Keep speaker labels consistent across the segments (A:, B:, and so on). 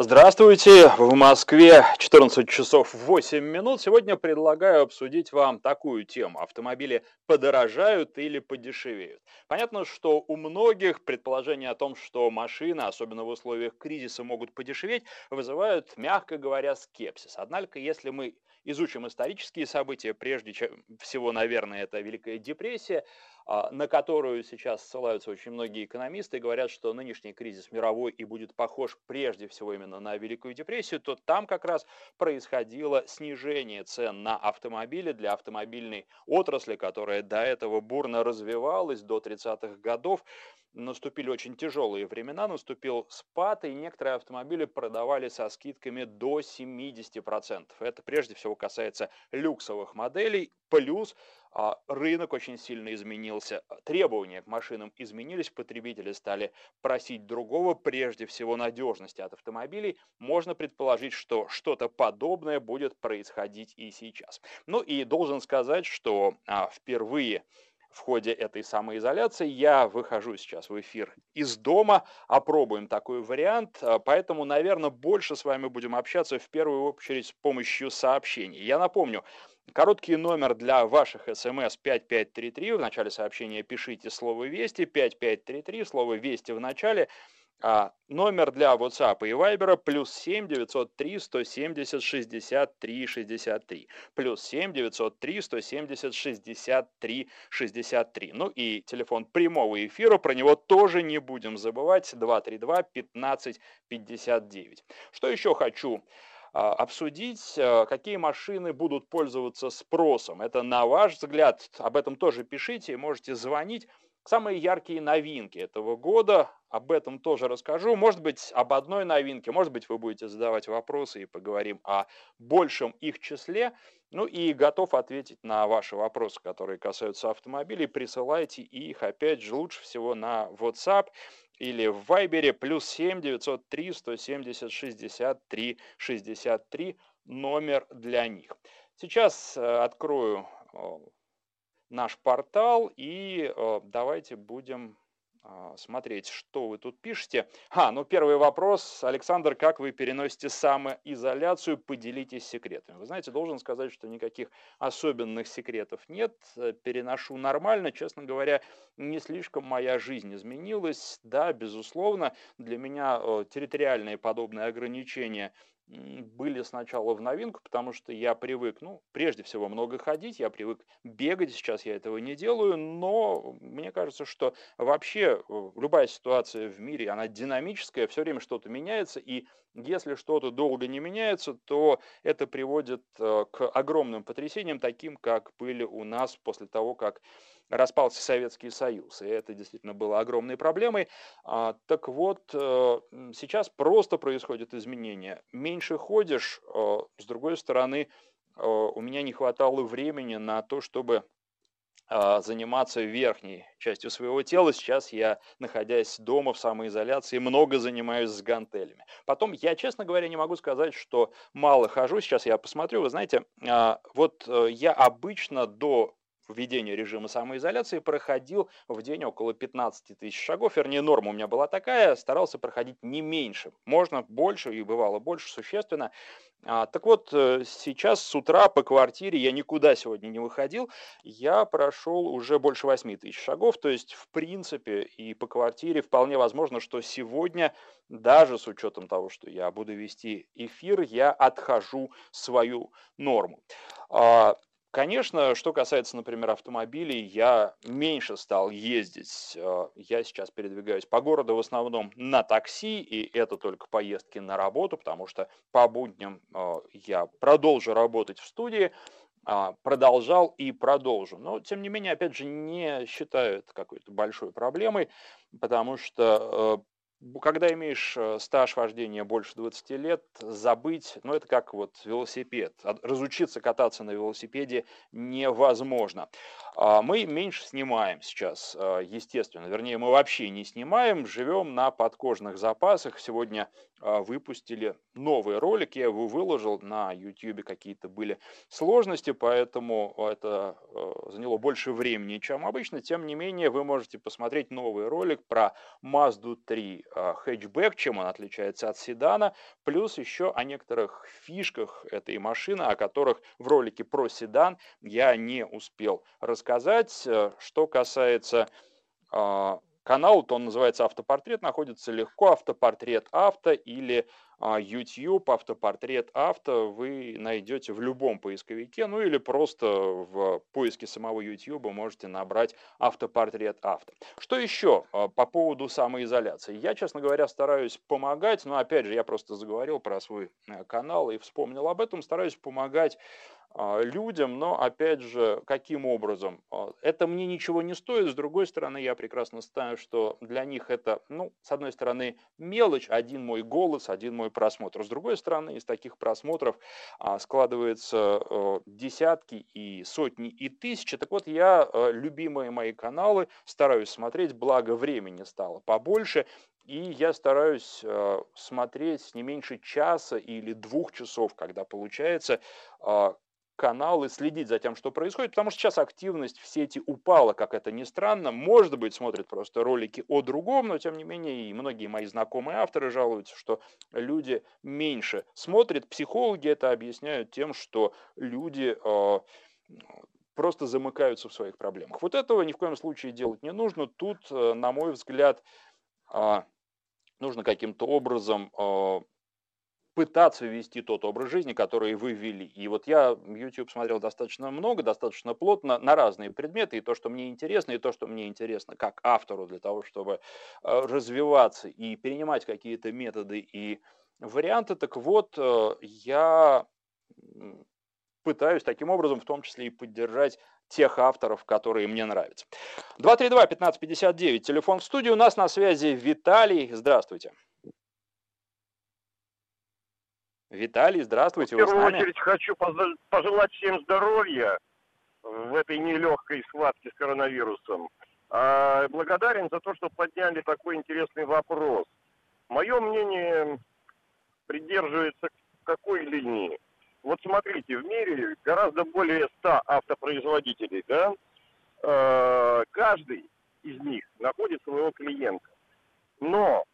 A: Здравствуйте! В Москве 14 часов 8 минут. Сегодня предлагаю обсудить вам такую тему. Автомобили подорожают или подешевеют. Понятно, что у многих предположения о том, что машины, особенно в условиях кризиса, могут подешеветь, вызывают, мягко говоря, скепсис. Однако, если мы изучим исторические события, прежде всего, наверное, это Великая депрессия, на которую сейчас ссылаются очень многие экономисты и говорят, что нынешний кризис мировой и будет похож прежде всего именно на Великую депрессию, то там как раз происходило снижение цен на автомобили для автомобильной отрасли, которая до этого бурно развивалась до 30-х годов наступили очень тяжелые времена, наступил спад, и некоторые автомобили продавали со скидками до 70%. Это прежде всего касается люксовых моделей, плюс а, рынок очень сильно изменился, требования к машинам изменились, потребители стали просить другого, прежде всего надежности от автомобилей. Можно предположить, что что-то подобное будет происходить и сейчас. Ну и должен сказать, что а, впервые в ходе этой самоизоляции. Я выхожу сейчас в эфир из дома, опробуем такой вариант, а, поэтому, наверное, больше с вами будем общаться в первую очередь с помощью сообщений. Я напомню, Короткий номер для ваших смс 5533. В начале сообщения пишите слово «Вести», 5533, слово «Вести» в начале – а номер для WhatsApp и Viber плюс 7 903 170 63 63. Плюс 7 903 170 63 63. Ну и телефон прямого эфира, про него тоже не будем забывать. 232 15 59. Что еще хочу а, обсудить, а, какие машины будут пользоваться спросом. Это на ваш взгляд, об этом тоже пишите, можете звонить. Самые яркие новинки этого года, об этом тоже расскажу. Может быть, об одной новинке, может быть, вы будете задавать вопросы и поговорим о большем их числе. Ну и готов ответить на ваши вопросы, которые касаются автомобилей. Присылайте их, опять же, лучше всего на WhatsApp или в Viber плюс 7 903 170 63 63 номер для них. Сейчас э, открою наш портал и э, давайте будем э, смотреть, что вы тут пишете. А, ну первый вопрос. Александр, как вы переносите самоизоляцию? Поделитесь секретами. Вы знаете, должен сказать, что никаких особенных секретов нет. Переношу нормально. Честно говоря, не слишком моя жизнь изменилась. Да, безусловно, для меня э, территориальные подобные ограничения были сначала в новинку, потому что я привык, ну, прежде всего, много ходить, я привык бегать, сейчас я этого не делаю, но мне кажется, что вообще э, любая ситуация в мире, она динамическая, все время что-то меняется, и если что-то долго не меняется, то это приводит э, к огромным потрясениям, таким, как были у нас после того, как распался Советский Союз, и это действительно было огромной проблемой. А, так вот, э, сейчас просто происходят изменения. Меньше ходишь, э, с другой стороны, э, у меня не хватало времени на то, чтобы заниматься верхней частью своего тела. Сейчас я, находясь дома в самоизоляции, много занимаюсь с гантелями. Потом, я, честно говоря, не могу сказать, что мало хожу. Сейчас я посмотрю. Вы знаете, а, вот я обычно до введения режима самоизоляции проходил в день около 15 тысяч шагов, вернее норма у меня была такая, старался проходить не меньше, можно больше и бывало больше существенно. А, так вот, э, сейчас с утра по квартире я никуда сегодня не выходил, я прошел уже больше 8 тысяч шагов, то есть в принципе и по квартире вполне возможно, что сегодня, даже с учетом того, что я буду вести эфир, я отхожу свою норму. Конечно, что касается, например, автомобилей, я меньше стал ездить. Э, я сейчас передвигаюсь по городу в основном на такси, и это только поездки на работу, потому что по будням э, я продолжу работать в студии, а, продолжал и продолжу. Но, тем не менее, опять же, не считаю это какой-то большой проблемой, потому что э, когда имеешь э, стаж вождения больше 20 лет, забыть, ну это как вот велосипед. Разучиться кататься на велосипеде невозможно. А, мы меньше снимаем сейчас, э, естественно. Вернее, мы вообще не снимаем, живем на подкожных запасах. Сегодня выпустили новый ролик, я его выложил, на YouTube какие-то были сложности, поэтому это э, заняло больше времени, чем обычно. Тем не менее, вы можете посмотреть новый ролик про Mazda 3 а, хэтчбэк, чем он отличается от седана, плюс еще о некоторых фишках этой машины, о которых в ролике про седан я не успел рассказать. Э, что касается а, канал, то он называется «Автопортрет», находится легко «Автопортрет авто» или а, YouTube «Автопортрет авто» вы найдете в любом поисковике, ну или просто в поиске самого YouTube можете набрать «Автопортрет авто». Что еще а, по поводу самоизоляции? Я, честно говоря, стараюсь помогать, но опять же, я просто заговорил про свой э, канал и вспомнил об этом, стараюсь помогать а, людям, но опять же, каким образом? А, это мне ничего не стоит, с другой стороны, я прекрасно знаю, что для них это, ну, с одной стороны, мелочь, один мой голос, один мой просмотр, с другой стороны, из таких просмотров а, складываются десятки и сотни и тысячи, так вот, я любимые мои каналы стараюсь смотреть, благо времени стало побольше, и я стараюсь смотреть не меньше часа или двух часов, когда получается, каналы, следить за тем, что происходит, потому что сейчас активность в сети упала, как это ни странно. Может быть, смотрят просто ролики о другом, но тем не менее и многие мои знакомые авторы жалуются, что люди меньше смотрят. Психологи это объясняют тем, что люди э, просто замыкаются в своих проблемах. Вот этого ни в коем случае делать не нужно. Тут, э, на мой взгляд, э, нужно каким-то образом э, пытаться вести тот образ жизни, который вы вели. И вот я YouTube смотрел достаточно много, достаточно плотно на разные предметы, и то, что мне интересно, и то, что мне интересно как автору для того, чтобы э, развиваться и перенимать какие-то методы и варианты. Так вот, э, я пытаюсь таким образом в том числе и поддержать тех авторов, которые мне нравятся. 232-1559, телефон в студии. У нас на связи Виталий. Здравствуйте. Виталий, здравствуйте.
B: В первую очередь хочу пожелать всем здоровья в этой нелегкой схватке с коронавирусом. А благодарен за то, что подняли такой интересный вопрос. Мое мнение придерживается какой линии? Вот смотрите, в мире гораздо более 100 автопроизводителей, да? Э, каждый из них находит своего клиента. Но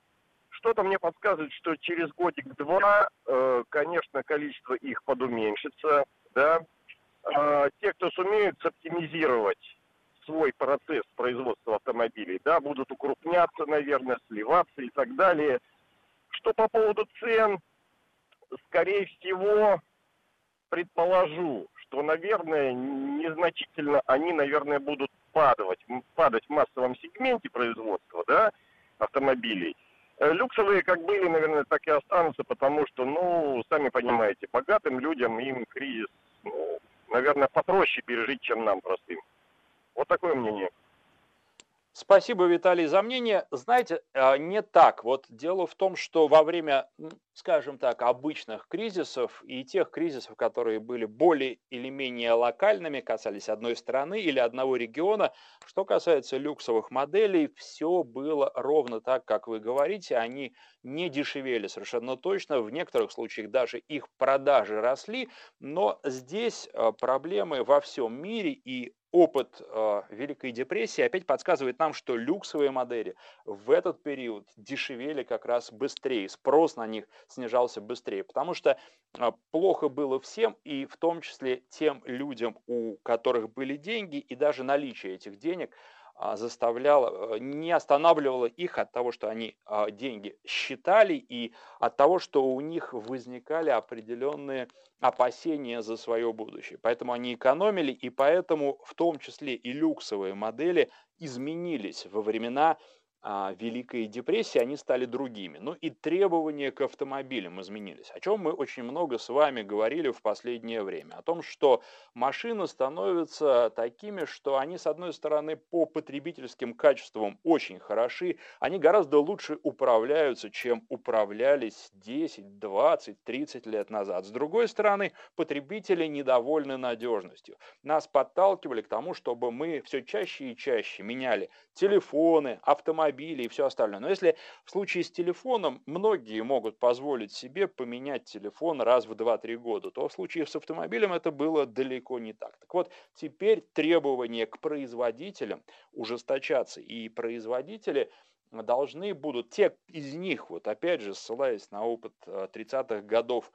B: что-то мне подсказывает, что через годик-два, э, конечно, количество их подуменьшится, да. Э, те, кто сумеют оптимизировать свой процесс производства автомобилей, да, будут укрупняться, наверное, сливаться и так далее. Что по поводу цен, скорее всего, предположу, что, наверное, незначительно они, наверное, будут падать, падать в массовом сегменте производства, да, автомобилей. Э, люксовые как были, наверное, так и останутся, потому что, ну, сами понимаете, богатым людям им кризис, ну, наверное, попроще пережить, чем нам простым. Вот такое мнение.
A: Спасибо, Виталий, за мнение. Знаете, а, не так. Вот дело в том, что во время, скажем так, обычных кризисов и тех кризисов, которые были более или менее локальными, касались одной страны или одного региона, что касается люксовых моделей, все было ровно так, как вы говорите. Они не дешевели совершенно точно. В некоторых случаях даже их продажи росли. Но здесь а, проблемы во всем мире и опыт э, Великой депрессии опять подсказывает нам, что люксовые модели в этот период дешевели как раз быстрее, спрос на них снижался быстрее, потому что э, плохо было всем, и в том числе тем людям, у которых были деньги, и даже наличие этих денег заставляло, э, не останавливало их от того, что они а, деньги считали, и от того, что у них возникали определенные опасения за свое будущее. Поэтому они экономили, и поэтому в том числе и люксовые модели изменились во времена а, Великой депрессии, они стали другими. Ну и требования к автомобилям изменились, о чем мы очень много с вами говорили в последнее время. О том, что машины становятся такими, что они, с одной стороны, по потребительским качествам очень хороши, они гораздо лучше управляются, чем управлялись 10, 20, 30 лет назад. С другой стороны, потребители недовольны надежностью. Нас подталкивали к тому, чтобы мы все чаще и чаще меняли телефоны, автомобили, автомобили и все остальное. Но если в случае с телефоном многие могут позволить себе поменять телефон раз в 2-3 года, то в случае с автомобилем это было далеко не так. Так вот, теперь требования к производителям ужесточатся, и производители должны будут, те из них, вот опять же, ссылаясь на опыт 30-х э, годов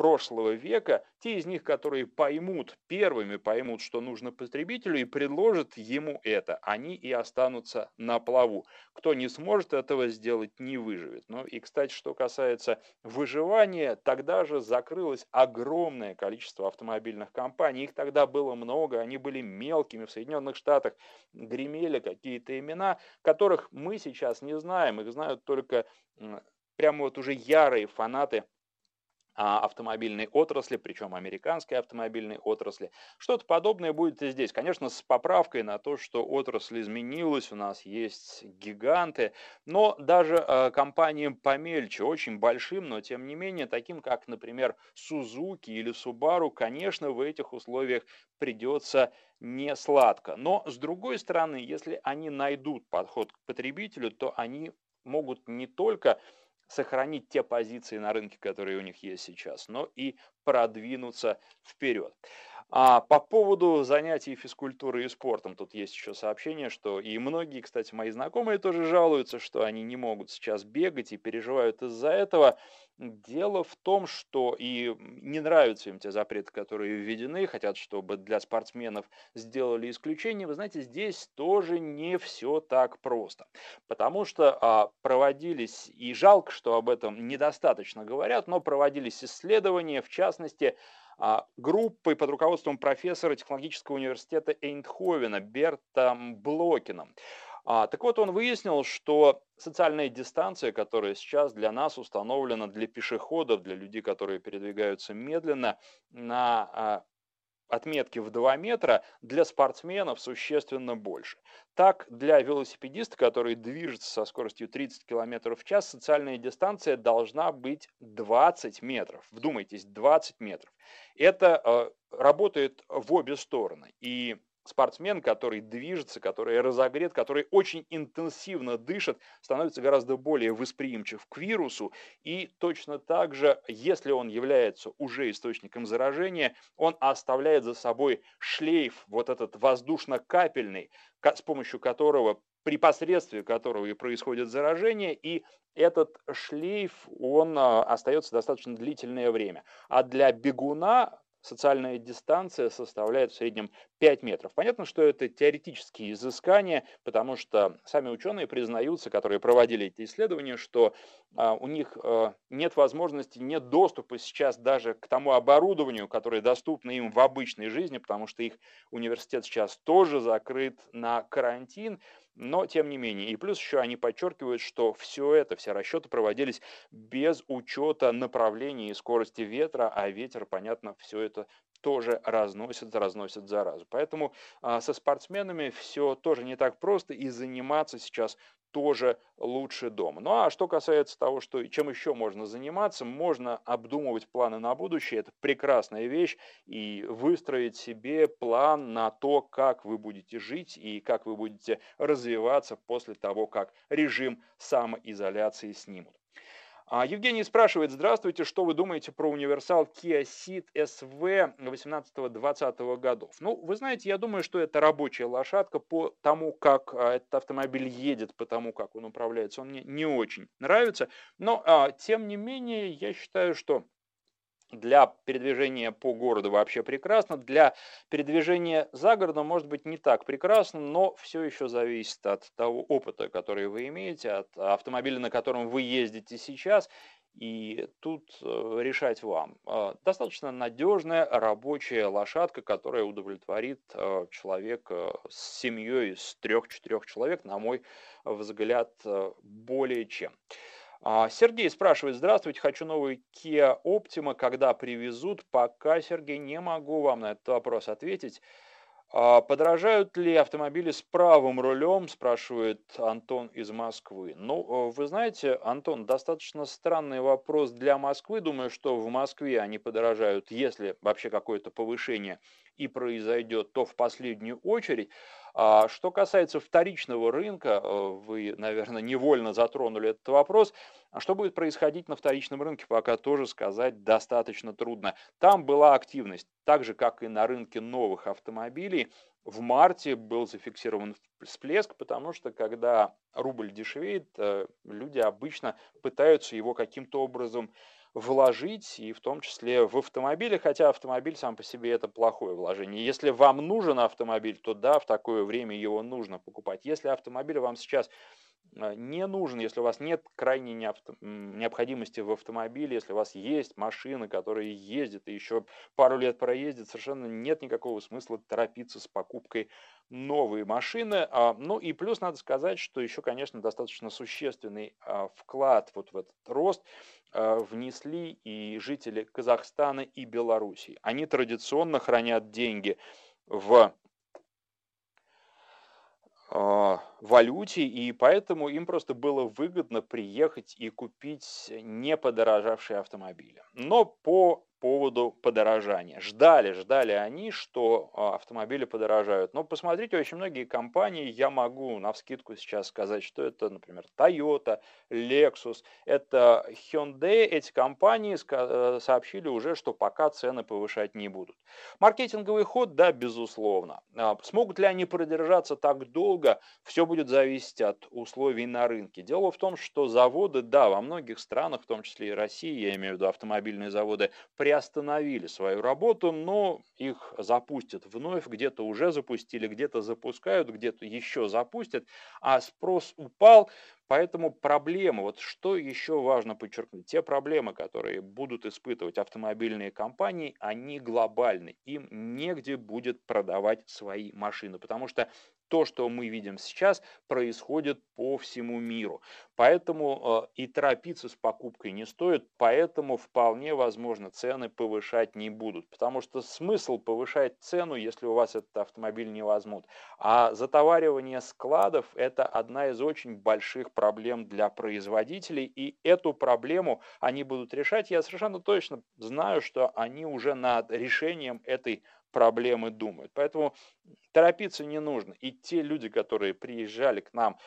A: прошлого века, те из них, которые поймут, первыми поймут, что нужно потребителю и предложат ему это, они и останутся на плаву. Кто не сможет этого сделать, не выживет. Ну и, кстати, что касается выживания, тогда же закрылось огромное количество автомобильных компаний. Их тогда было много, они были мелкими. В Соединенных Штатах гремели какие-то имена, которых мы сейчас не знаем. Их знают только прямо вот уже ярые фанаты автомобильной отрасли, причем американской автомобильной отрасли. Что-то подобное будет и здесь. Конечно, с поправкой на то, что отрасль изменилась, у нас есть гиганты, но даже э, компаниям помельче, очень большим, но тем не менее, таким как, например, Suzuki или Subaru, конечно, в этих условиях придется не сладко. Но, с другой стороны, если они найдут подход к потребителю, то они могут не только сохранить те позиции на рынке, которые у них есть сейчас, но и продвинуться вперед. А по поводу занятий физкультурой и спортом, тут есть еще сообщение, что и многие, кстати, мои знакомые тоже жалуются, что они не могут сейчас бегать и переживают из-за этого. Дело в том, что и не нравятся им те запреты, которые введены, хотят, чтобы для спортсменов сделали исключение. Вы знаете, здесь тоже не все так просто, потому что а, проводились, и жалко, что об этом недостаточно говорят, но проводились исследования, в частности, а, группой под руководством профессора технологического университета Эйндховена Берта Блокином. А, так вот, он выяснил, что социальная дистанция, которая сейчас для нас установлена для пешеходов, для людей, которые передвигаются медленно, на а, отметки в 2 метра для спортсменов существенно больше. Так, для велосипедиста, который движется со скоростью 30 км в час, социальная дистанция должна быть 20 метров. Вдумайтесь, 20 метров. Это э, работает в обе стороны. И спортсмен, который движется, который разогрет, который очень интенсивно дышит, становится гораздо более восприимчив к вирусу. И точно так же, если он является уже источником заражения, он оставляет за собой шлейф, вот этот воздушно-капельный, с помощью которого при посредстве которого и происходит заражение, и этот шлейф, он а, остается достаточно длительное время. А для бегуна социальная дистанция составляет в среднем 5 метров. Понятно, что это теоретические изыскания, потому что сами ученые признаются, которые проводили эти исследования, что а, у них а, нет возможности, нет доступа сейчас даже к тому оборудованию, которое доступно им в обычной жизни, потому что их университет сейчас тоже закрыт на карантин, но тем не менее. И плюс еще они подчеркивают, что все это, все расчеты проводились без учета направления и скорости ветра, а ветер, понятно, все это тоже разносит, разносит заразу. Поэтому а, со спортсменами все тоже не так просто, и заниматься сейчас тоже лучше дома. Ну а что касается того, что, чем еще можно заниматься, можно обдумывать планы на будущее, это прекрасная вещь, и выстроить себе план на то, как вы будете жить и как вы будете развиваться после того, как режим самоизоляции снимут. А, Евгений спрашивает, здравствуйте, что вы думаете про универсал Kia Ceed SV 18-20 годов? Ну, вы знаете, я думаю, что это рабочая лошадка по тому, как а, этот автомобиль едет, по тому, как он управляется. Он мне не очень нравится, но, а, тем не менее, я считаю, что для передвижения по городу вообще прекрасно, для передвижения за городом может быть не так прекрасно, но все еще зависит от того опыта, который вы имеете, от автомобиля, на котором вы ездите сейчас, и тут э, решать вам. Э, достаточно надежная рабочая лошадка, которая удовлетворит э, человека с семьей из трех-четырех человек, на мой взгляд, более чем. А, Сергей спрашивает, здравствуйте, хочу новый Kia Optima, когда привезут? Пока, Сергей, не могу вам на этот вопрос ответить. А подорожают ли автомобили с правым рулем, спрашивает Антон из Москвы. Ну, э, вы знаете, Антон, достаточно странный вопрос для Москвы. Думаю, что в Москве они подорожают, если вообще какое-то повышение и произойдет, то в последнюю очередь. А что касается вторичного рынка, э, вы, наверное, невольно затронули этот вопрос. А что будет происходить на вторичном рынке, пока тоже сказать достаточно трудно. Там была активность, так же, как и на рынке новых автомобилей. В марте был зафиксирован всплеск, потому что когда рубль дешевеет, э, люди обычно пытаются его каким-то образом вложить, и в том числе в автомобиле, хотя автомобиль сам по себе это плохое вложение. Если вам нужен автомобиль, то да, в такое время его нужно покупать. Если автомобиль вам сейчас не нужен, если у вас нет крайней необходимости в автомобиле, если у вас есть машина, которая ездит и еще пару лет проездит, совершенно нет никакого смысла торопиться с покупкой новой машины. А, ну и плюс надо сказать, что еще, конечно, достаточно существенный а, вклад вот в этот рост Э, внесли и жители Казахстана и Белоруссии. Они традиционно хранят деньги в э, валюте, и поэтому им просто было выгодно приехать и купить не подорожавшие автомобили. Но по поводу подорожания. Ждали, ждали они, что а, автомобили подорожают. Но посмотрите, очень многие компании, я могу на вскидку сейчас сказать, что это, например, Toyota, Lexus, это Hyundai. Эти компании э, сообщили уже, что пока цены повышать не будут. Маркетинговый ход, да, безусловно. А, смогут ли они продержаться так долго, все будет зависеть от условий на рынке. Дело в том, что заводы, да, во многих странах, в том числе и России, я имею в виду автомобильные заводы, при приостановили свою работу, но их запустят вновь, где-то уже запустили, где-то запускают, где-то еще запустят, а спрос упал, Поэтому проблемы, вот что еще важно подчеркнуть, те проблемы, которые будут испытывать автомобильные компании, они глобальны. Им негде будет продавать свои машины, потому что то, что мы видим сейчас, происходит по всему миру. Поэтому э, и торопиться с покупкой не стоит, поэтому вполне возможно цены повышать не будут. Потому что смысл повышать цену, если у вас этот автомобиль не возьмут. А затоваривание складов – это одна из очень больших проблем для производителей, и эту проблему они будут решать. Я совершенно точно знаю, что они уже над решением этой проблемы думают. Поэтому торопиться не нужно. И те люди, которые приезжали к нам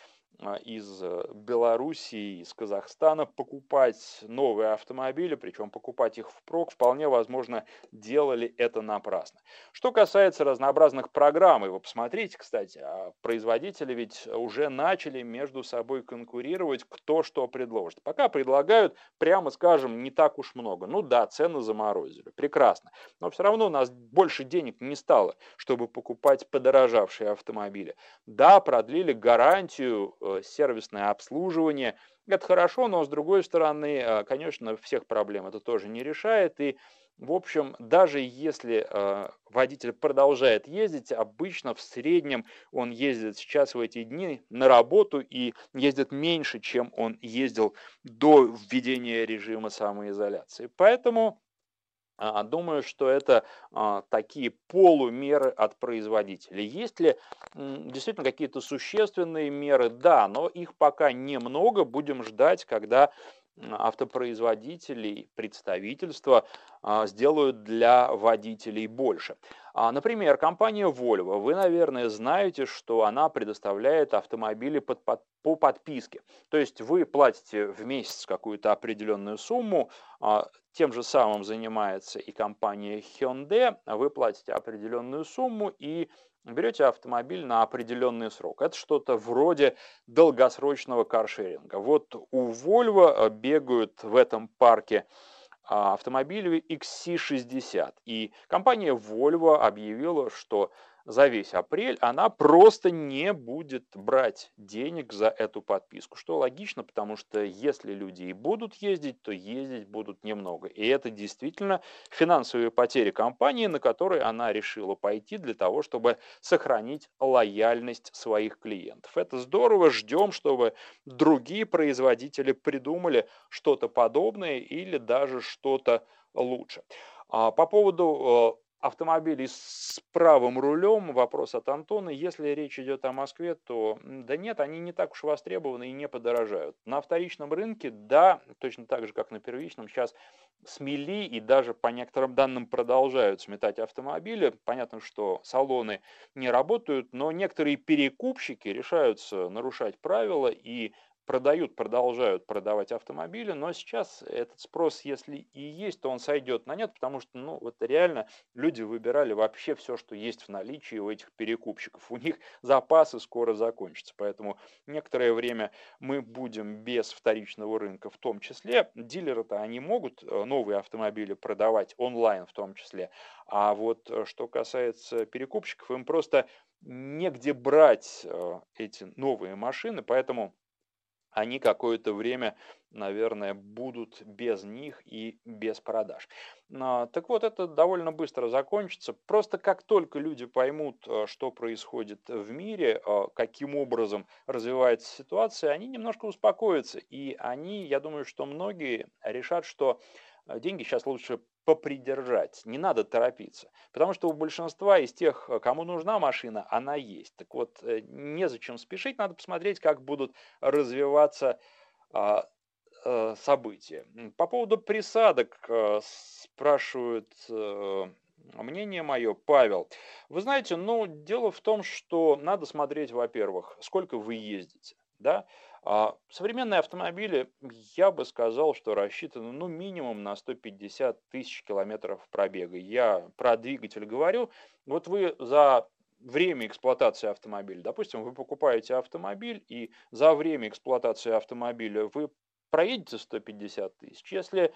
A: из э, Белоруссии, из Казахстана покупать новые автомобили, причем покупать их впрок, вполне возможно, делали это напрасно. Что касается разнообразных программ, и вы посмотрите, кстати, а производители ведь уже начали между собой конкурировать, кто что предложит. Пока предлагают, прямо скажем, не так уж много. Ну да, цены заморозили, прекрасно. Но все равно у нас больше денег не стало, чтобы покупать подорожавшие автомобили. Да, продлили гарантию сервисное обслуживание. Это хорошо, но с другой стороны, э, конечно, всех проблем это тоже не решает. И, в общем, даже если э, водитель продолжает ездить, обычно в среднем он ездит сейчас в эти дни на работу и ездит меньше, чем он ездил до введения режима самоизоляции. Поэтому думаю, что это а, такие полумеры от производителей. Есть ли действительно какие-то существенные меры? Да, но их пока немного. Будем ждать, когда автопроизводители, представительства а, сделают для водителей больше. Например, компания Volvo. Вы, наверное, знаете, что она предоставляет автомобили под, под, по подписке. То есть вы платите в месяц какую-то определенную сумму, тем же самым занимается и компания Hyundai. Вы платите определенную сумму и берете автомобиль на определенный срок. Это что-то вроде долгосрочного каршеринга. Вот у Volvo э, бегают в этом парке а, автомобили XC60. И компания Volvo объявила, что за весь апрель, она просто не будет брать денег за эту подписку. Что логично, потому что если люди и будут ездить, то ездить будут немного. И это действительно финансовые потери компании, на которые она решила пойти для того, чтобы сохранить лояльность своих клиентов. Это здорово, ждем, чтобы другие производители придумали что-то подобное или даже что-то лучше. А по поводу автомобилей с правым рулем, вопрос от Антона, если речь идет о Москве, то да нет, они не так уж востребованы и не подорожают. На вторичном рынке, да, точно так же, как на первичном, сейчас смели и даже по некоторым данным продолжают сметать автомобили. Понятно, что салоны не работают, но некоторые перекупщики решаются нарушать правила и продают, продолжают продавать автомобили, но сейчас этот спрос, если и есть, то он сойдет на нет, потому что, ну, вот реально люди выбирали вообще все, что есть в наличии у этих перекупщиков. У них запасы скоро закончатся, поэтому некоторое время мы будем без вторичного рынка в том числе. Дилеры-то они могут э, новые автомобили продавать онлайн в том числе, а вот э, что касается перекупщиков, им просто негде брать э, эти новые машины, поэтому они какое-то время, наверное, будут без них и без продаж. А, так вот, это довольно быстро закончится. Просто как только люди поймут, э, что происходит в мире, э, каким образом развивается ситуация, они немножко успокоятся. И они, я думаю, что многие решат, что деньги сейчас лучше попридержать, не надо торопиться. Потому что у большинства из тех, кому нужна машина, она есть. Так вот, э, незачем спешить, надо посмотреть, как будут развиваться а, а, события. По поводу присадок спрашивают мнение мое, Павел. Вы знаете, ну, дело в том, что надо смотреть, во-первых, сколько вы ездите. Да? А современные автомобили, я бы сказал, что рассчитаны ну, минимум на 150 тысяч километров пробега. Я про двигатель говорю. Вот вы за время эксплуатации автомобиля, допустим, вы покупаете автомобиль, и за время эксплуатации автомобиля вы проедете 150 тысяч. Если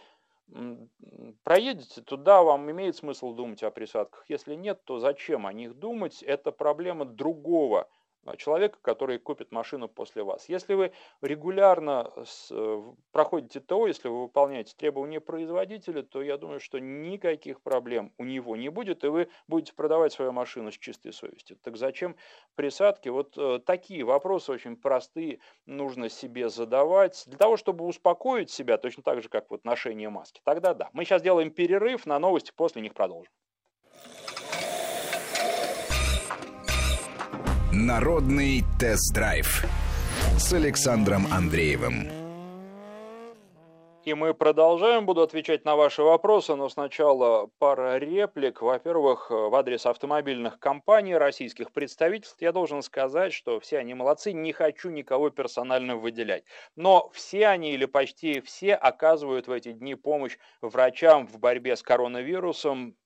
A: проедете, то да, вам имеет смысл думать о присадках. Если нет, то зачем о них думать? Это проблема другого человека, который купит машину после вас. Если вы регулярно э, проходите ТО, если вы выполняете требования производителя, то я думаю, что никаких проблем у него не будет, и вы будете продавать свою машину с чистой совестью. Так зачем присадки? Вот э, такие вопросы очень простые нужно себе задавать для того, чтобы успокоить себя, точно так же, как вот ношение маски. Тогда да. Мы сейчас делаем перерыв на новости, после них продолжим.
C: Народный тест-драйв с Александром Андреевым.
A: И мы продолжаем. Буду отвечать на ваши вопросы, но сначала пара реплик. Во-первых, в адрес автомобильных компаний, российских представительств. Я должен сказать, что все они молодцы, не хочу никого персонально выделять. Но все они или почти все оказывают в эти дни помощь врачам в борьбе с коронавирусом,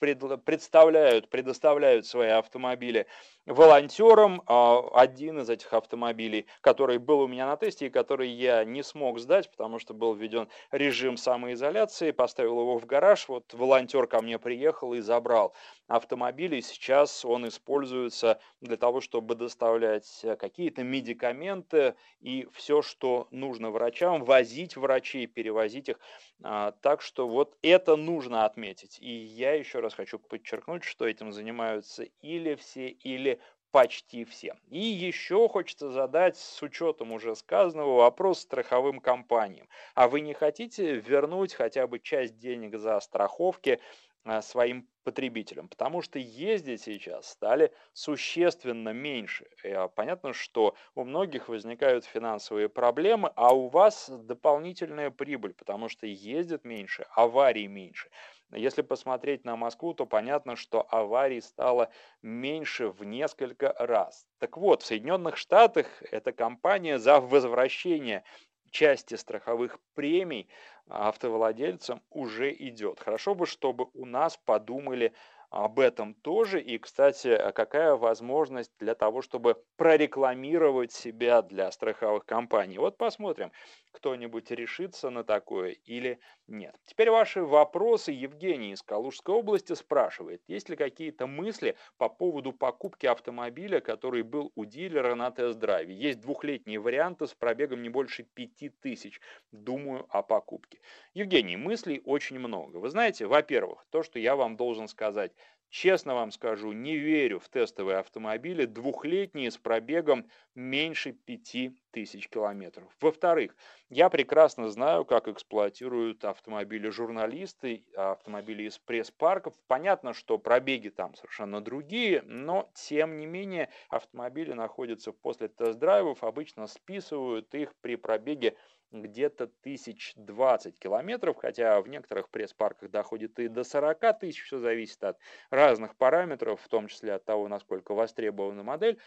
A: представляют, предоставляют свои автомобили волонтером а, один из этих автомобилей, который был у меня на тесте и который я не смог сдать, потому что был введен режим самоизоляции, поставил его в гараж, вот волонтер ко мне приехал и забрал автомобиль, и сейчас он используется для того, чтобы доставлять какие-то медикаменты и все, что нужно врачам, возить врачей, перевозить их. А, так что вот это нужно отметить. И я еще раз хочу подчеркнуть, что этим занимаются или все, или почти все. И еще хочется задать, с учетом уже сказанного, вопрос страховым компаниям. А вы не хотите вернуть хотя бы часть денег за страховки а, своим потребителям, потому что ездить сейчас стали существенно меньше. А, понятно, что у многих возникают финансовые проблемы, а у вас дополнительная прибыль, потому что ездит меньше, аварий меньше. Если посмотреть на Москву, то понятно, что аварий стало меньше в несколько раз. Так вот, в Соединенных Штатах эта компания за возвращение части страховых премий автовладельцам уже идет. Хорошо бы, чтобы у нас подумали об этом тоже. И, кстати, какая возможность для того, чтобы прорекламировать себя для страховых компаний. Вот посмотрим, кто-нибудь решится на такое или нет. Теперь ваши вопросы. Евгений из Калужской области спрашивает, есть ли какие-то мысли по поводу покупки автомобиля, который был у дилера на тест-драйве. Есть двухлетние варианты с пробегом не больше 5000. Думаю о покупке. Евгений, мыслей очень много. Вы знаете, во-первых, то, что я вам должен сказать, Честно вам скажу, не верю в тестовые автомобили двухлетние с пробегом меньше 5000 километров. Во-вторых, я прекрасно знаю, как эксплуатируют автомобили журналисты, автомобили из пресс-парков. Понятно, что пробеги там совершенно другие, но тем не менее автомобили находятся после тест-драйвов, обычно списывают их при пробеге где-то тысяч двадцать километров, хотя в некоторых пресс-парках доходит и до 40 тысяч, все зависит от разных параметров, в том числе от того, насколько востребована модель.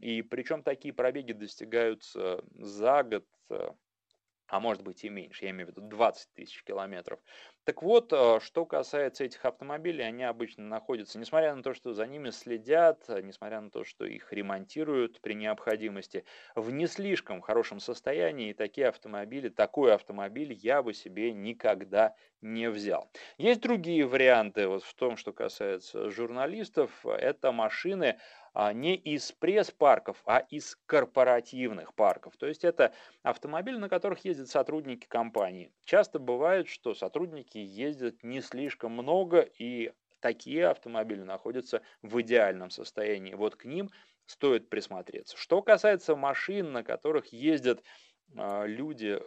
A: И причем такие пробеги достигаются за год э, а может быть и меньше, я имею в виду 20 тысяч километров. Так вот, э, что касается этих автомобилей, они обычно находятся, несмотря на то, что за ними следят, несмотря на то, что их ремонтируют при необходимости, в не слишком хорошем состоянии, и такие автомобили, такой автомобиль я бы себе никогда не взял. Есть другие варианты, вот в том, что касается журналистов, это машины, не из пресс-парков, а из корпоративных парков. То есть это автомобили, на которых ездят сотрудники компании. Часто бывает, что сотрудники ездят не слишком много, и такие автомобили находятся в идеальном состоянии. Вот к ним стоит присмотреться. Что касается машин, на которых ездят а, люди,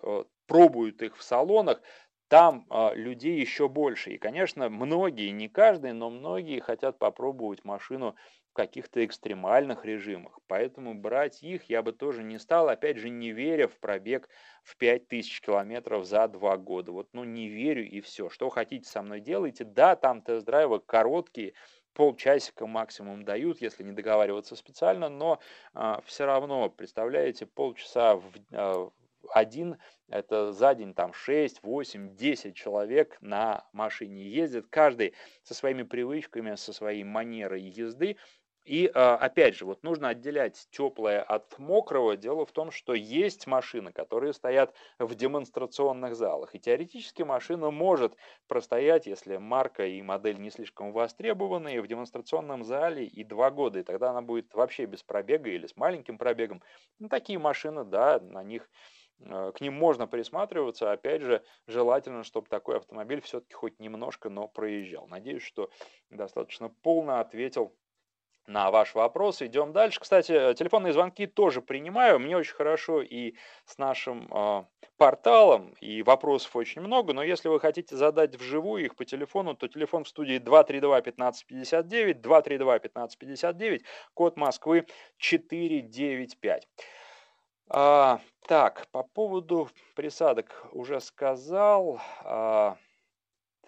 A: пробуют их в салонах, там э, людей еще больше. И, конечно, многие, не каждый, но многие хотят попробовать машину каких-то экстремальных режимах. Поэтому брать их я бы тоже не стал, опять же, не веря в пробег в 5000 километров за два года. Вот, ну, не верю и все. Что хотите со мной делайте. Да, там тест-драйвы короткие, полчасика максимум дают, если не договариваться специально, но э, все равно, представляете, полчаса в, э, один, это за день там 6, 8, 10 человек на машине ездит, каждый со своими привычками, со своей манерой езды, и а, опять же, вот нужно отделять теплое от мокрого. Дело в том, что есть машины, которые стоят в демонстрационных залах. И теоретически машина может простоять, если марка и модель не слишком востребованы, в демонстрационном зале и два года. И тогда она будет вообще без пробега или с маленьким пробегом. Ну, такие машины, да, на них а, к ним можно присматриваться. Опять же, желательно, чтобы такой автомобиль все-таки хоть немножко, но проезжал. Надеюсь, что достаточно полно ответил на ваш вопрос. Идем дальше. Кстати, телефонные звонки тоже принимаю. Мне очень хорошо и с нашим э, порталом, и вопросов очень много. Но если вы хотите задать вживую их по телефону, то телефон в студии 232-1559, 232-1559, код Москвы 495. А, так, по поводу присадок уже сказал. А,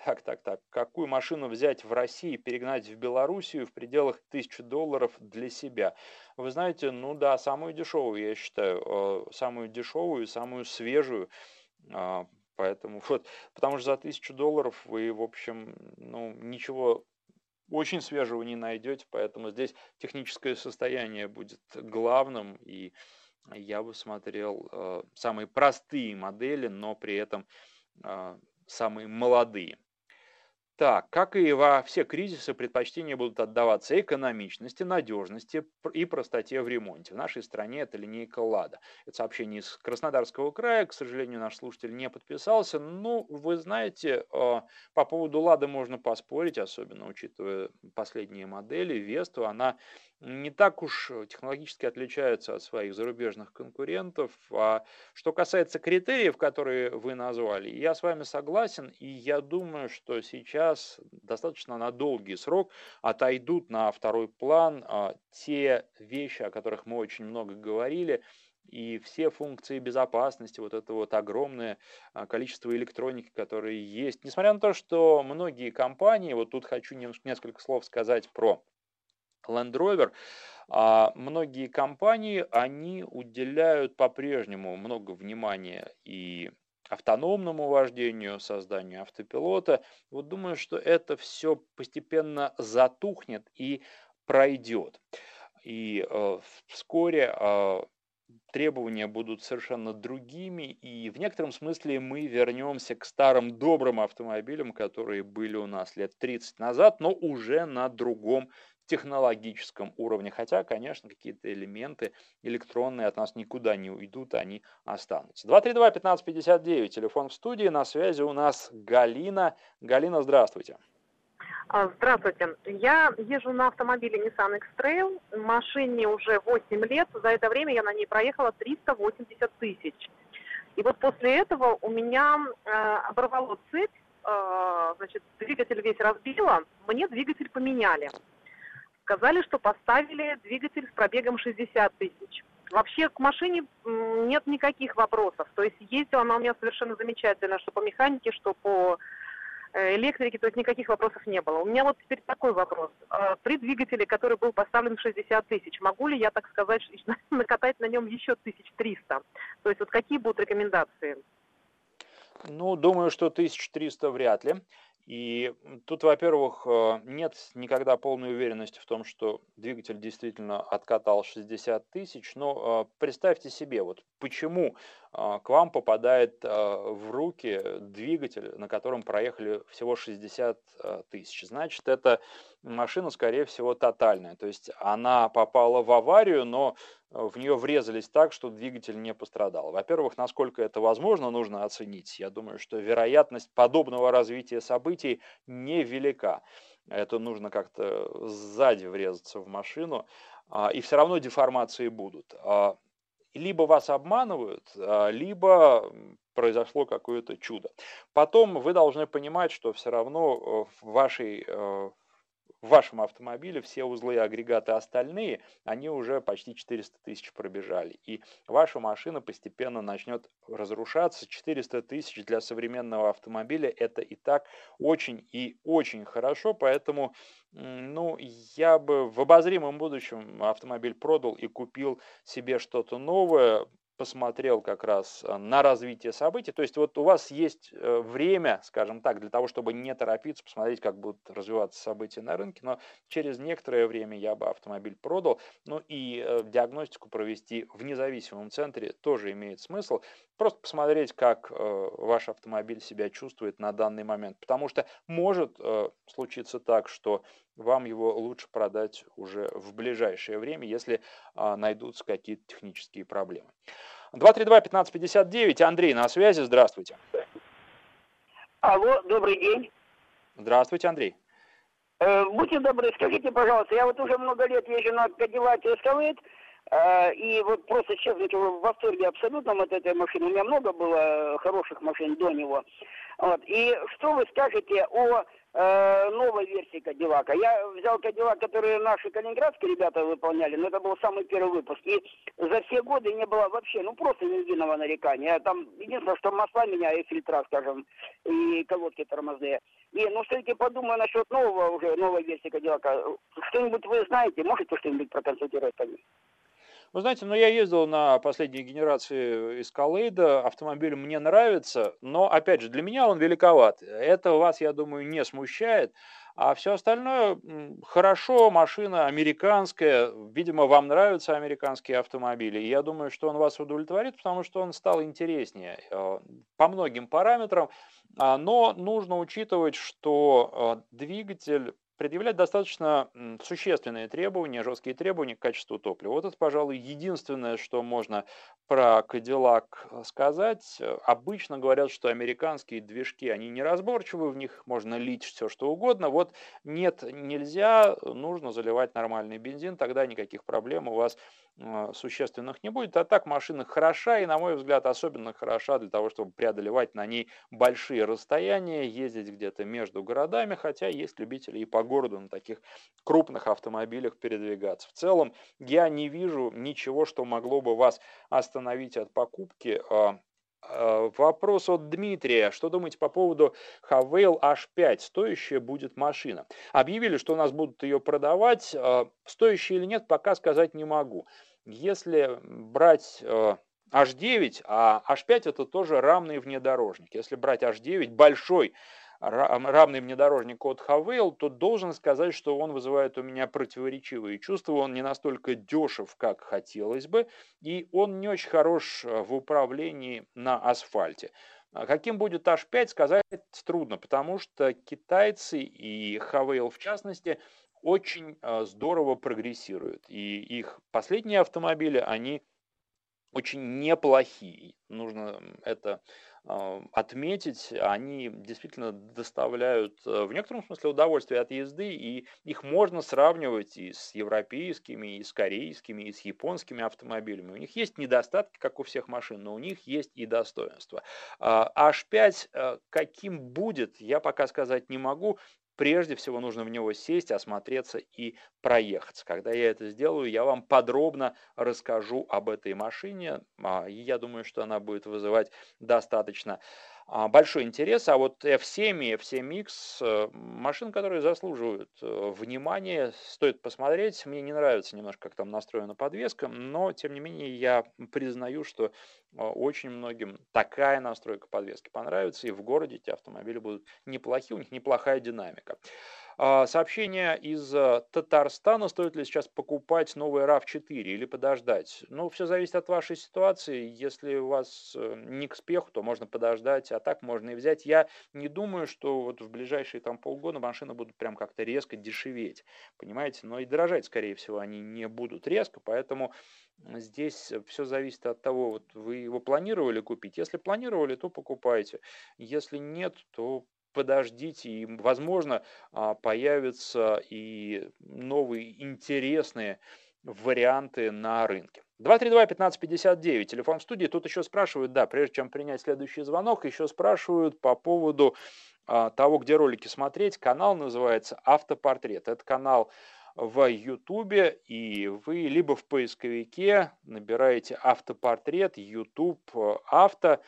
A: так, так, так. Какую машину взять в России и перегнать в Белоруссию в пределах 1000 долларов для себя? Вы знаете, ну да, самую дешевую, я считаю. Э, самую дешевую, самую свежую. А, поэтому вот, потому что за 1000 долларов вы, в общем, ну, ничего очень свежего не найдете, поэтому здесь техническое состояние будет главным, и я бы смотрел э, самые простые модели, но при этом э, самые молодые. Так, как и во все кризисы, предпочтения будут отдаваться экономичности, надежности и простоте в ремонте. В нашей стране это линейка «Лада». Это сообщение из Краснодарского края. К сожалению, наш слушатель не подписался. Ну, вы знаете, э, по поводу «Лады» можно поспорить, особенно учитывая последние модели. Весту, она не так уж э, технологически отличаются от своих зарубежных конкурентов. А что касается критериев, которые вы назвали, я с вами согласен, и я думаю, что сейчас достаточно на долгий срок отойдут на второй план а, те вещи, о которых мы очень много говорили, и все функции безопасности, вот это вот огромное а, количество электроники, которые есть. Несмотря на то, что многие компании, вот тут хочу несколько слов сказать про Land Rover, а многие компании, они уделяют по-прежнему много внимания и автономному вождению, созданию автопилота. Вот думаю, что это все постепенно затухнет и пройдет. И э, вскоре э, требования будут совершенно другими, и в некотором смысле мы вернемся к старым добрым автомобилям, которые были у нас лет 30 назад, но уже на другом технологическом уровне. Хотя, конечно, какие-то элементы электронные от нас никуда не уйдут, они останутся. 232-1559, телефон в студии, на связи у нас Галина. Галина, здравствуйте.
D: А, здравствуйте. Я езжу на автомобиле Nissan X-Trail. Машине уже 8 лет. За это время я на ней проехала 380 тысяч. И вот после этого у меня э, оборвало цепь, э, значит, двигатель весь разбило, мне двигатель поменяли. Сказали, что поставили двигатель с пробегом 60 тысяч. Вообще к машине нет никаких вопросов. То есть ездила она у меня совершенно замечательно, что по механике, что по Э, электрики, то есть никаких вопросов не было. У меня вот теперь такой вопрос. А, при двигателе, который был поставлен 60 тысяч, могу ли я, так сказать, накатать на нем еще 1300? То есть вот какие будут рекомендации?
A: Ну, думаю, что 1300 вряд ли. И тут, во-первых, э, нет никогда полной уверенности в том, что двигатель действительно откатал 60 тысяч, но э, представьте себе, вот почему к вам попадает в руки двигатель, на котором проехали всего 60 тысяч. Значит, это машина, скорее всего, тотальная. То есть она попала в аварию, но в нее врезались так, что двигатель не пострадал. Во-первых, насколько это возможно, нужно оценить. Я думаю, что вероятность подобного развития событий невелика. Это нужно как-то сзади врезаться в машину, а, и все равно деформации будут. Либо вас обманывают, а, либо произошло какое-то чудо. Потом вы должны понимать, что все равно в вашей э, в вашем автомобиле все узлы и агрегаты остальные, они уже почти 400 тысяч пробежали. И ваша машина постепенно начнет разрушаться. 400 тысяч для современного автомобиля это и так очень и очень хорошо, поэтому ну, я бы в обозримом будущем автомобиль продал и купил себе что-то новое, посмотрел как раз э, на развитие событий. То есть вот у вас есть э, время, скажем так, для того, чтобы не торопиться, посмотреть, как будут развиваться события на рынке, но через некоторое время я бы автомобиль продал. Ну и э, диагностику провести в независимом центре тоже имеет смысл. Просто посмотреть, как ваш автомобиль себя чувствует на данный момент. Потому что может случиться так, что вам его лучше продать уже в ближайшее время, если а, найдутся какие-то технические проблемы. 232-1559, Андрей на связи, здравствуйте.
E: Алло, добрый день.
A: Здравствуйте, Андрей.
E: Э, будьте добры, скажите, пожалуйста, я вот уже много лет езжу на Cadillac Escalade, э, и вот просто честно, в восторге абсолютно от этой машины. У меня много было хороших машин до него. Вот. И что вы скажете о э, новой версии Кадиллака? Я взял Кадиллак, который наши калининградские ребята выполняли, но это был самый первый выпуск. И за все годы не было вообще, ну просто ни единого нарекания. Там единственное, что масла меняю, фильтра, скажем, и колодки тормозные. И, ну, все-таки подумаю насчет нового уже, новой версии Кадиллака. Что-нибудь вы знаете, можете что-нибудь проконсультировать по ним?
A: Вы знаете, ну я ездил на последней генерации Escalade, автомобиль мне нравится, но, опять же, для меня он великоват. Это вас, я думаю, не смущает. А все остальное хорошо, машина американская, видимо, вам нравятся американские автомобили. Я думаю, что он вас удовлетворит, потому что он стал интереснее э, по многим параметрам. А, но нужно учитывать, что э, двигатель предъявлять достаточно существенные требования, жесткие требования к качеству топлива. Вот это, пожалуй, единственное, что можно про Кадиллак э, сказать. Обычно говорят, что американские движки, они неразборчивы, в них можно лить все, что угодно. Вот нет, нельзя, нужно заливать нормальный бензин, тогда никаких проблем у вас э, существенных не будет. А так машина хороша и, на мой взгляд, особенно хороша для того, чтобы преодолевать на ней большие расстояния, ездить где-то между городами, хотя есть любители и по городу на таких крупных автомобилях передвигаться. В целом я не вижу ничего, что могло бы вас остановить от покупки. А, а, вопрос от Дмитрия. Что думаете по поводу Havail H5? Стоящая будет машина. Объявили, что у нас будут ее продавать. А, стоящая или нет, пока сказать не могу. Если брать H9, а H5 это тоже рамный внедорожник. Если брать H9, большой равный внедорожник от Хавейл, то должен сказать, что он вызывает у меня противоречивые чувства. Он не настолько дешев, как хотелось бы, и он не очень хорош э, в управлении на асфальте. А каким будет H5, сказать трудно, потому что китайцы и Хавейл в частности очень э, здорово прогрессируют. И их последние автомобили, они очень неплохие. Нужно это а, отметить, они действительно доставляют э, в некотором смысле удовольствие от езды, и их можно сравнивать и с европейскими, и с корейскими, и с японскими автомобилями. У них есть недостатки, как у всех машин, но у них есть и достоинства. H5 э, каким будет, я пока сказать не могу прежде всего нужно в него сесть, осмотреться и проехаться. Когда я это сделаю, я вам подробно расскажу об этой машине. А, я думаю, что она будет вызывать достаточно большой интерес. А вот F7 и F7X э, машины, которые заслуживают э, внимания, стоит посмотреть. Мне не нравится немножко, как там настроена подвеска, но тем не менее я признаю, что э, очень многим такая настройка подвески понравится, и в городе эти автомобили будут неплохие, у них неплохая динамика. А, сообщение из э, Татарстана, стоит ли сейчас покупать новый RAV4 или подождать. Ну, все зависит от вашей ситуации. Если у вас э, не к спеху, то можно подождать, а так можно и взять. Я не думаю, что вот в ближайшие там полгода машины будут прям как-то резко дешеветь, понимаете? Но и дорожать, скорее всего, они не будут резко, поэтому Здесь все зависит от того, вот вы его планировали купить. Если планировали, то покупайте. Если нет, то подождите, и, возможно, а, появятся и новые интересные варианты на рынке. 232-1559, телефон в студии. Тут еще спрашивают, да, прежде чем принять следующий звонок, еще спрашивают по поводу а, того, где ролики смотреть. Канал называется «Автопортрет». Это канал в Ютубе, и вы либо в поисковике набираете «Автопортрет», «Ютуб», «Авто», а,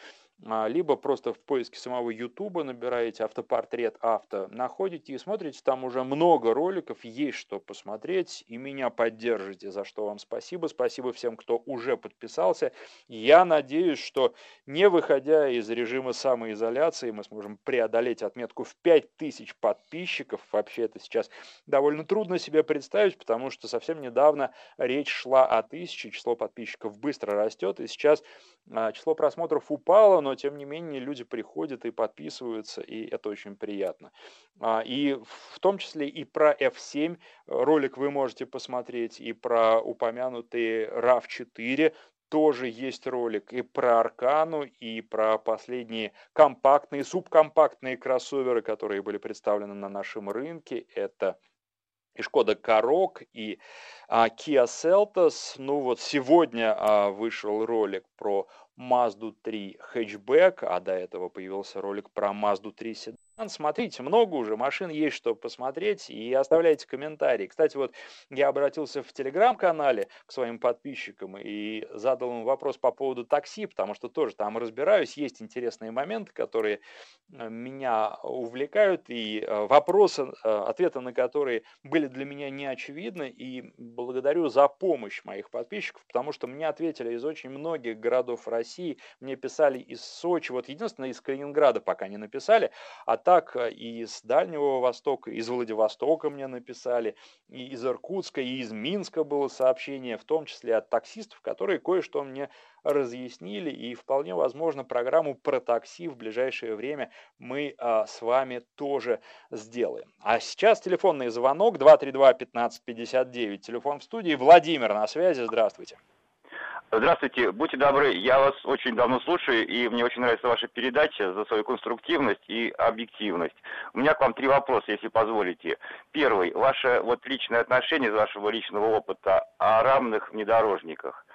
A: либо просто в поиске самого Ютуба набираете автопортрет авто, находите и смотрите, там уже много роликов, есть что посмотреть, и меня поддержите, за что вам спасибо. Спасибо всем, кто уже подписался. Я надеюсь, что не выходя из режима самоизоляции, мы сможем преодолеть отметку в 5000 подписчиков. Вообще это сейчас довольно трудно себе представить, потому что совсем недавно речь шла о тысяче, число подписчиков быстро растет, и сейчас а, число просмотров упало, но тем не менее люди приходят и подписываются, и это очень приятно. А, и в том числе и про F7 ролик вы можете посмотреть, и про упомянутый RAV4 тоже есть ролик и про Аркану, и про последние компактные, субкомпактные кроссоверы, которые были представлены на нашем рынке. Это и Шкода Корок, и а, Kia Seltos. Ну вот сегодня а, вышел ролик про Mazda 3 хэтчбэк, а до этого появился ролик про Mazda 3 седан. Смотрите, много уже машин есть, что посмотреть, и оставляйте комментарии. Кстати, вот я обратился в телеграм-канале к своим подписчикам и задал им вопрос по поводу такси, потому что тоже там разбираюсь, есть интересные моменты, которые э, меня увлекают, и э, вопросы, э, ответы на которые были для меня не очевидны, и благодарю за помощь моих подписчиков, потому что мне ответили из очень многих городов России, мне писали из Сочи, вот единственное, из Калининграда пока не написали, а так э, и из Дальнего Востока, из Владивостока мне написали, и из Иркутска, и из Минска было сообщение, в том числе от таксистов, которые кое-что мне разъяснили, и вполне возможно программу про такси в ближайшее время мы а, с вами тоже сделаем. А сейчас телефонный звонок 232-1559, телефон в студии. Владимир на связи, здравствуйте.
F: Здравствуйте, будьте добры, я вас очень давно слушаю, и мне очень нравится ваша передача за свою конструктивность и объективность. У меня к вам три вопроса, если позволите. Первый, ваше вот личное отношение из вашего личного опыта о равных внедорожниках.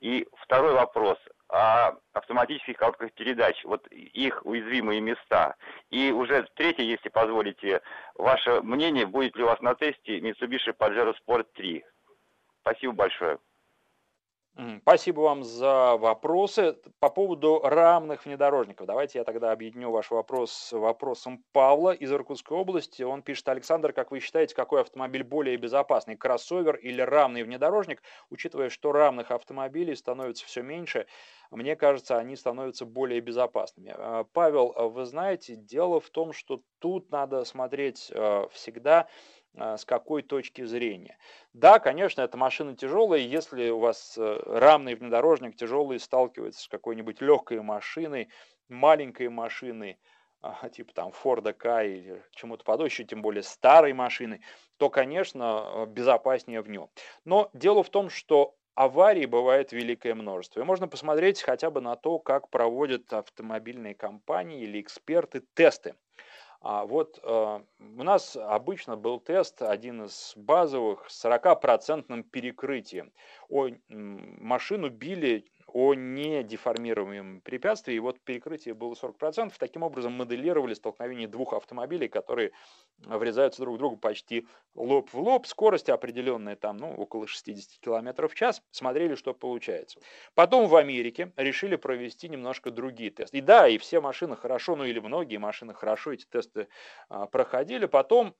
F: И второй вопрос, о автоматических коробках передач, вот их уязвимые места. И уже третий, если позволите, ваше мнение, будет ли у вас на тесте Mitsubishi Pajero Sport 3. Спасибо большое.
A: Спасибо вам за вопросы. По поводу равных внедорожников. Давайте я тогда объединю ваш вопрос с вопросом Павла из Иркутской области. Он пишет, Александр, как вы считаете, какой автомобиль более безопасный, кроссовер или равный внедорожник? Учитывая, что равных автомобилей становится все меньше, мне кажется, они становятся более безопасными. А, Павел, вы знаете, дело в том, что тут надо смотреть э, всегда с какой точки зрения. Да, конечно, эта машина тяжелая, если у вас э, рамный внедорожник тяжелый сталкивается с какой-нибудь легкой машиной, маленькой машиной, а, типа там Форда К или чему-то еще тем более старой машиной, то, конечно, э, безопаснее в нем. Но дело в том, что аварий бывает великое множество. И можно посмотреть хотя бы на то, как проводят автомобильные компании или эксперты тесты. А вот э, у нас обычно был тест, один из базовых, с 40% перекрытием. О, машину били о недеформируемом препятствии. И вот перекрытие было 40%. Таким образом моделировали столкновение двух автомобилей, которые врезаются друг в друга почти лоб в лоб. Скорость определенная там, ну, около 60 км в час. Смотрели, что получается. Потом в Америке решили провести немножко другие тесты. И да, и все машины хорошо, ну или многие машины хорошо эти тесты а, проходили. Потом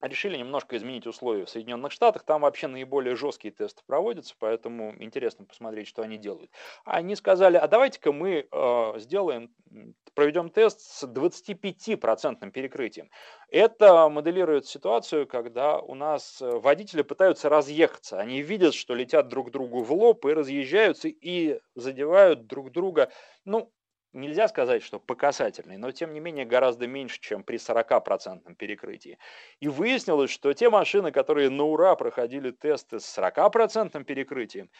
A: решили немножко изменить условия в Соединенных Штатах. Там вообще наиболее жесткие тесты проводятся, поэтому интересно посмотреть, что они делают. Они сказали, а давайте-ка мы э, сделаем, проведем тест с 25% перекрытием. Это моделирует ситуацию, когда у нас водители пытаются разъехаться. Они видят, что летят друг другу в лоб и разъезжаются и задевают друг друга, ну, нельзя сказать, что по касательной, но тем не менее гораздо меньше, чем при 40% перекрытии. И выяснилось, что те машины, которые на ура проходили тесты с 40% перекрытием,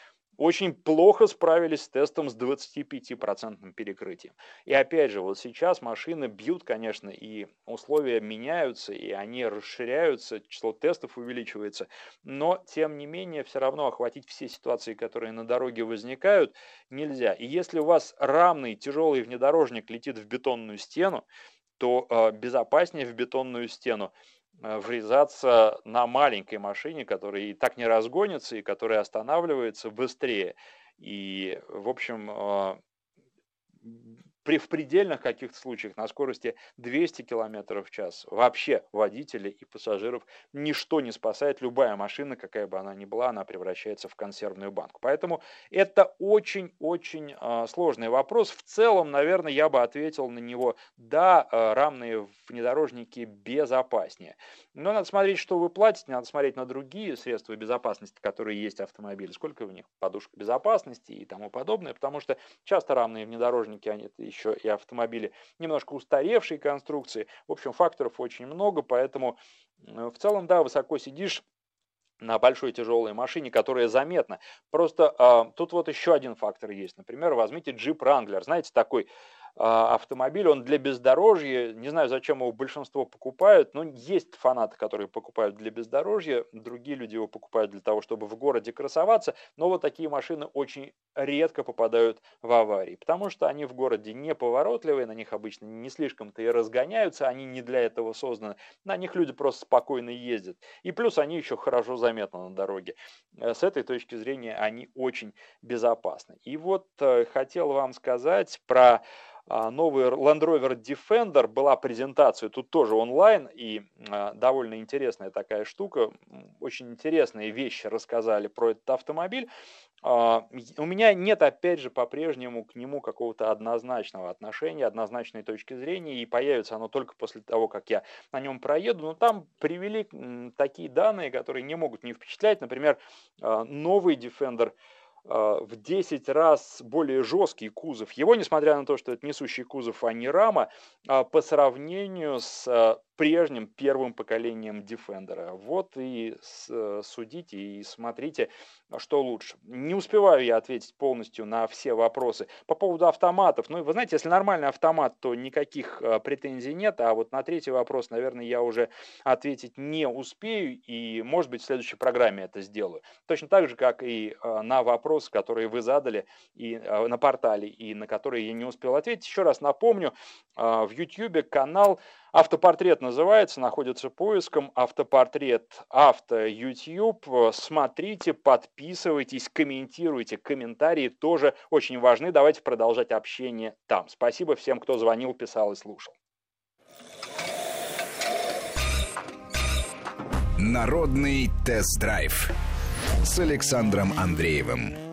A: очень плохо справились с тестом с 25% перекрытием. И опять же, вот сейчас машины бьют, конечно, и условия меняются, и они расширяются, число тестов увеличивается, но тем не менее все равно охватить все ситуации, которые на дороге возникают, нельзя. И если у вас рамный тяжелый внедорожник летит в бетонную стену, то э, безопаснее в бетонную стену Э, врезаться на маленькой машине, которая и так не разгонится, и которая останавливается быстрее. И, в общем, э, при, в предельных каких-то случаях на скорости 200 км в час вообще водителей и пассажиров ничто не спасает. Любая машина, какая бы она ни была, она превращается в консервную банку. Поэтому это очень-очень э, сложный вопрос. В целом, наверное, я бы ответил на него, да, э, рамные внедорожники безопаснее. Но надо смотреть, что вы платите, надо смотреть на другие средства безопасности, которые есть в автомобиле, сколько в них подушек безопасности и тому подобное, потому что часто рамные внедорожники, они еще и автомобили немножко устаревшей конструкции. В общем, факторов очень много, поэтому в целом, да, высоко сидишь, на большой тяжелой машине, которая заметна. Просто э, тут вот еще один фактор есть. Например, возьмите Jeep Wrangler. Знаете, такой автомобиль, он для бездорожья, не знаю, зачем его большинство покупают, но есть фанаты, которые покупают для бездорожья, другие люди его покупают для того, чтобы в городе красоваться, но вот такие машины очень редко попадают в аварии, потому что они в городе неповоротливые, на них обычно не слишком-то и разгоняются, они не для этого созданы, на них люди просто спокойно ездят, и плюс они еще хорошо заметны на дороге. Э, с этой точки зрения они очень безопасны. И вот э, хотел вам сказать про а, новый Land Rover Defender, была презентация, тут тоже онлайн, и а, довольно интересная такая штука, очень интересные вещи рассказали про этот автомобиль. А, у меня нет, опять же, по-прежнему к нему какого-то однозначного отношения, однозначной точки зрения, и появится оно только после того, как я на нем проеду, но там привели такие данные, которые не могут не впечатлять, например, новый Defender – а, в 10 раз более жесткий кузов. Его, несмотря на то, что это несущий кузов, а не рама, а, по сравнению с а, прежним первым поколением Defender. Вот и судите и смотрите, что лучше. Не успеваю я ответить полностью на все вопросы. По поводу автоматов, ну, вы знаете, если нормальный автомат, то никаких претензий нет, а вот на третий вопрос, наверное, я уже ответить не успею, и, может быть, в следующей программе это сделаю. Точно так же, как и на вопрос вопросы, которые вы задали и, э, на портале и на которые я не успел ответить. Еще раз напомню, э, в YouTube канал Автопортрет называется, находится поиском Автопортрет Авто YouTube. Смотрите, подписывайтесь, комментируйте. Комментарии тоже очень важны. Давайте продолжать общение там. Спасибо всем, кто звонил, писал и слушал.
C: Народный тест-драйв с Александром Андреевым.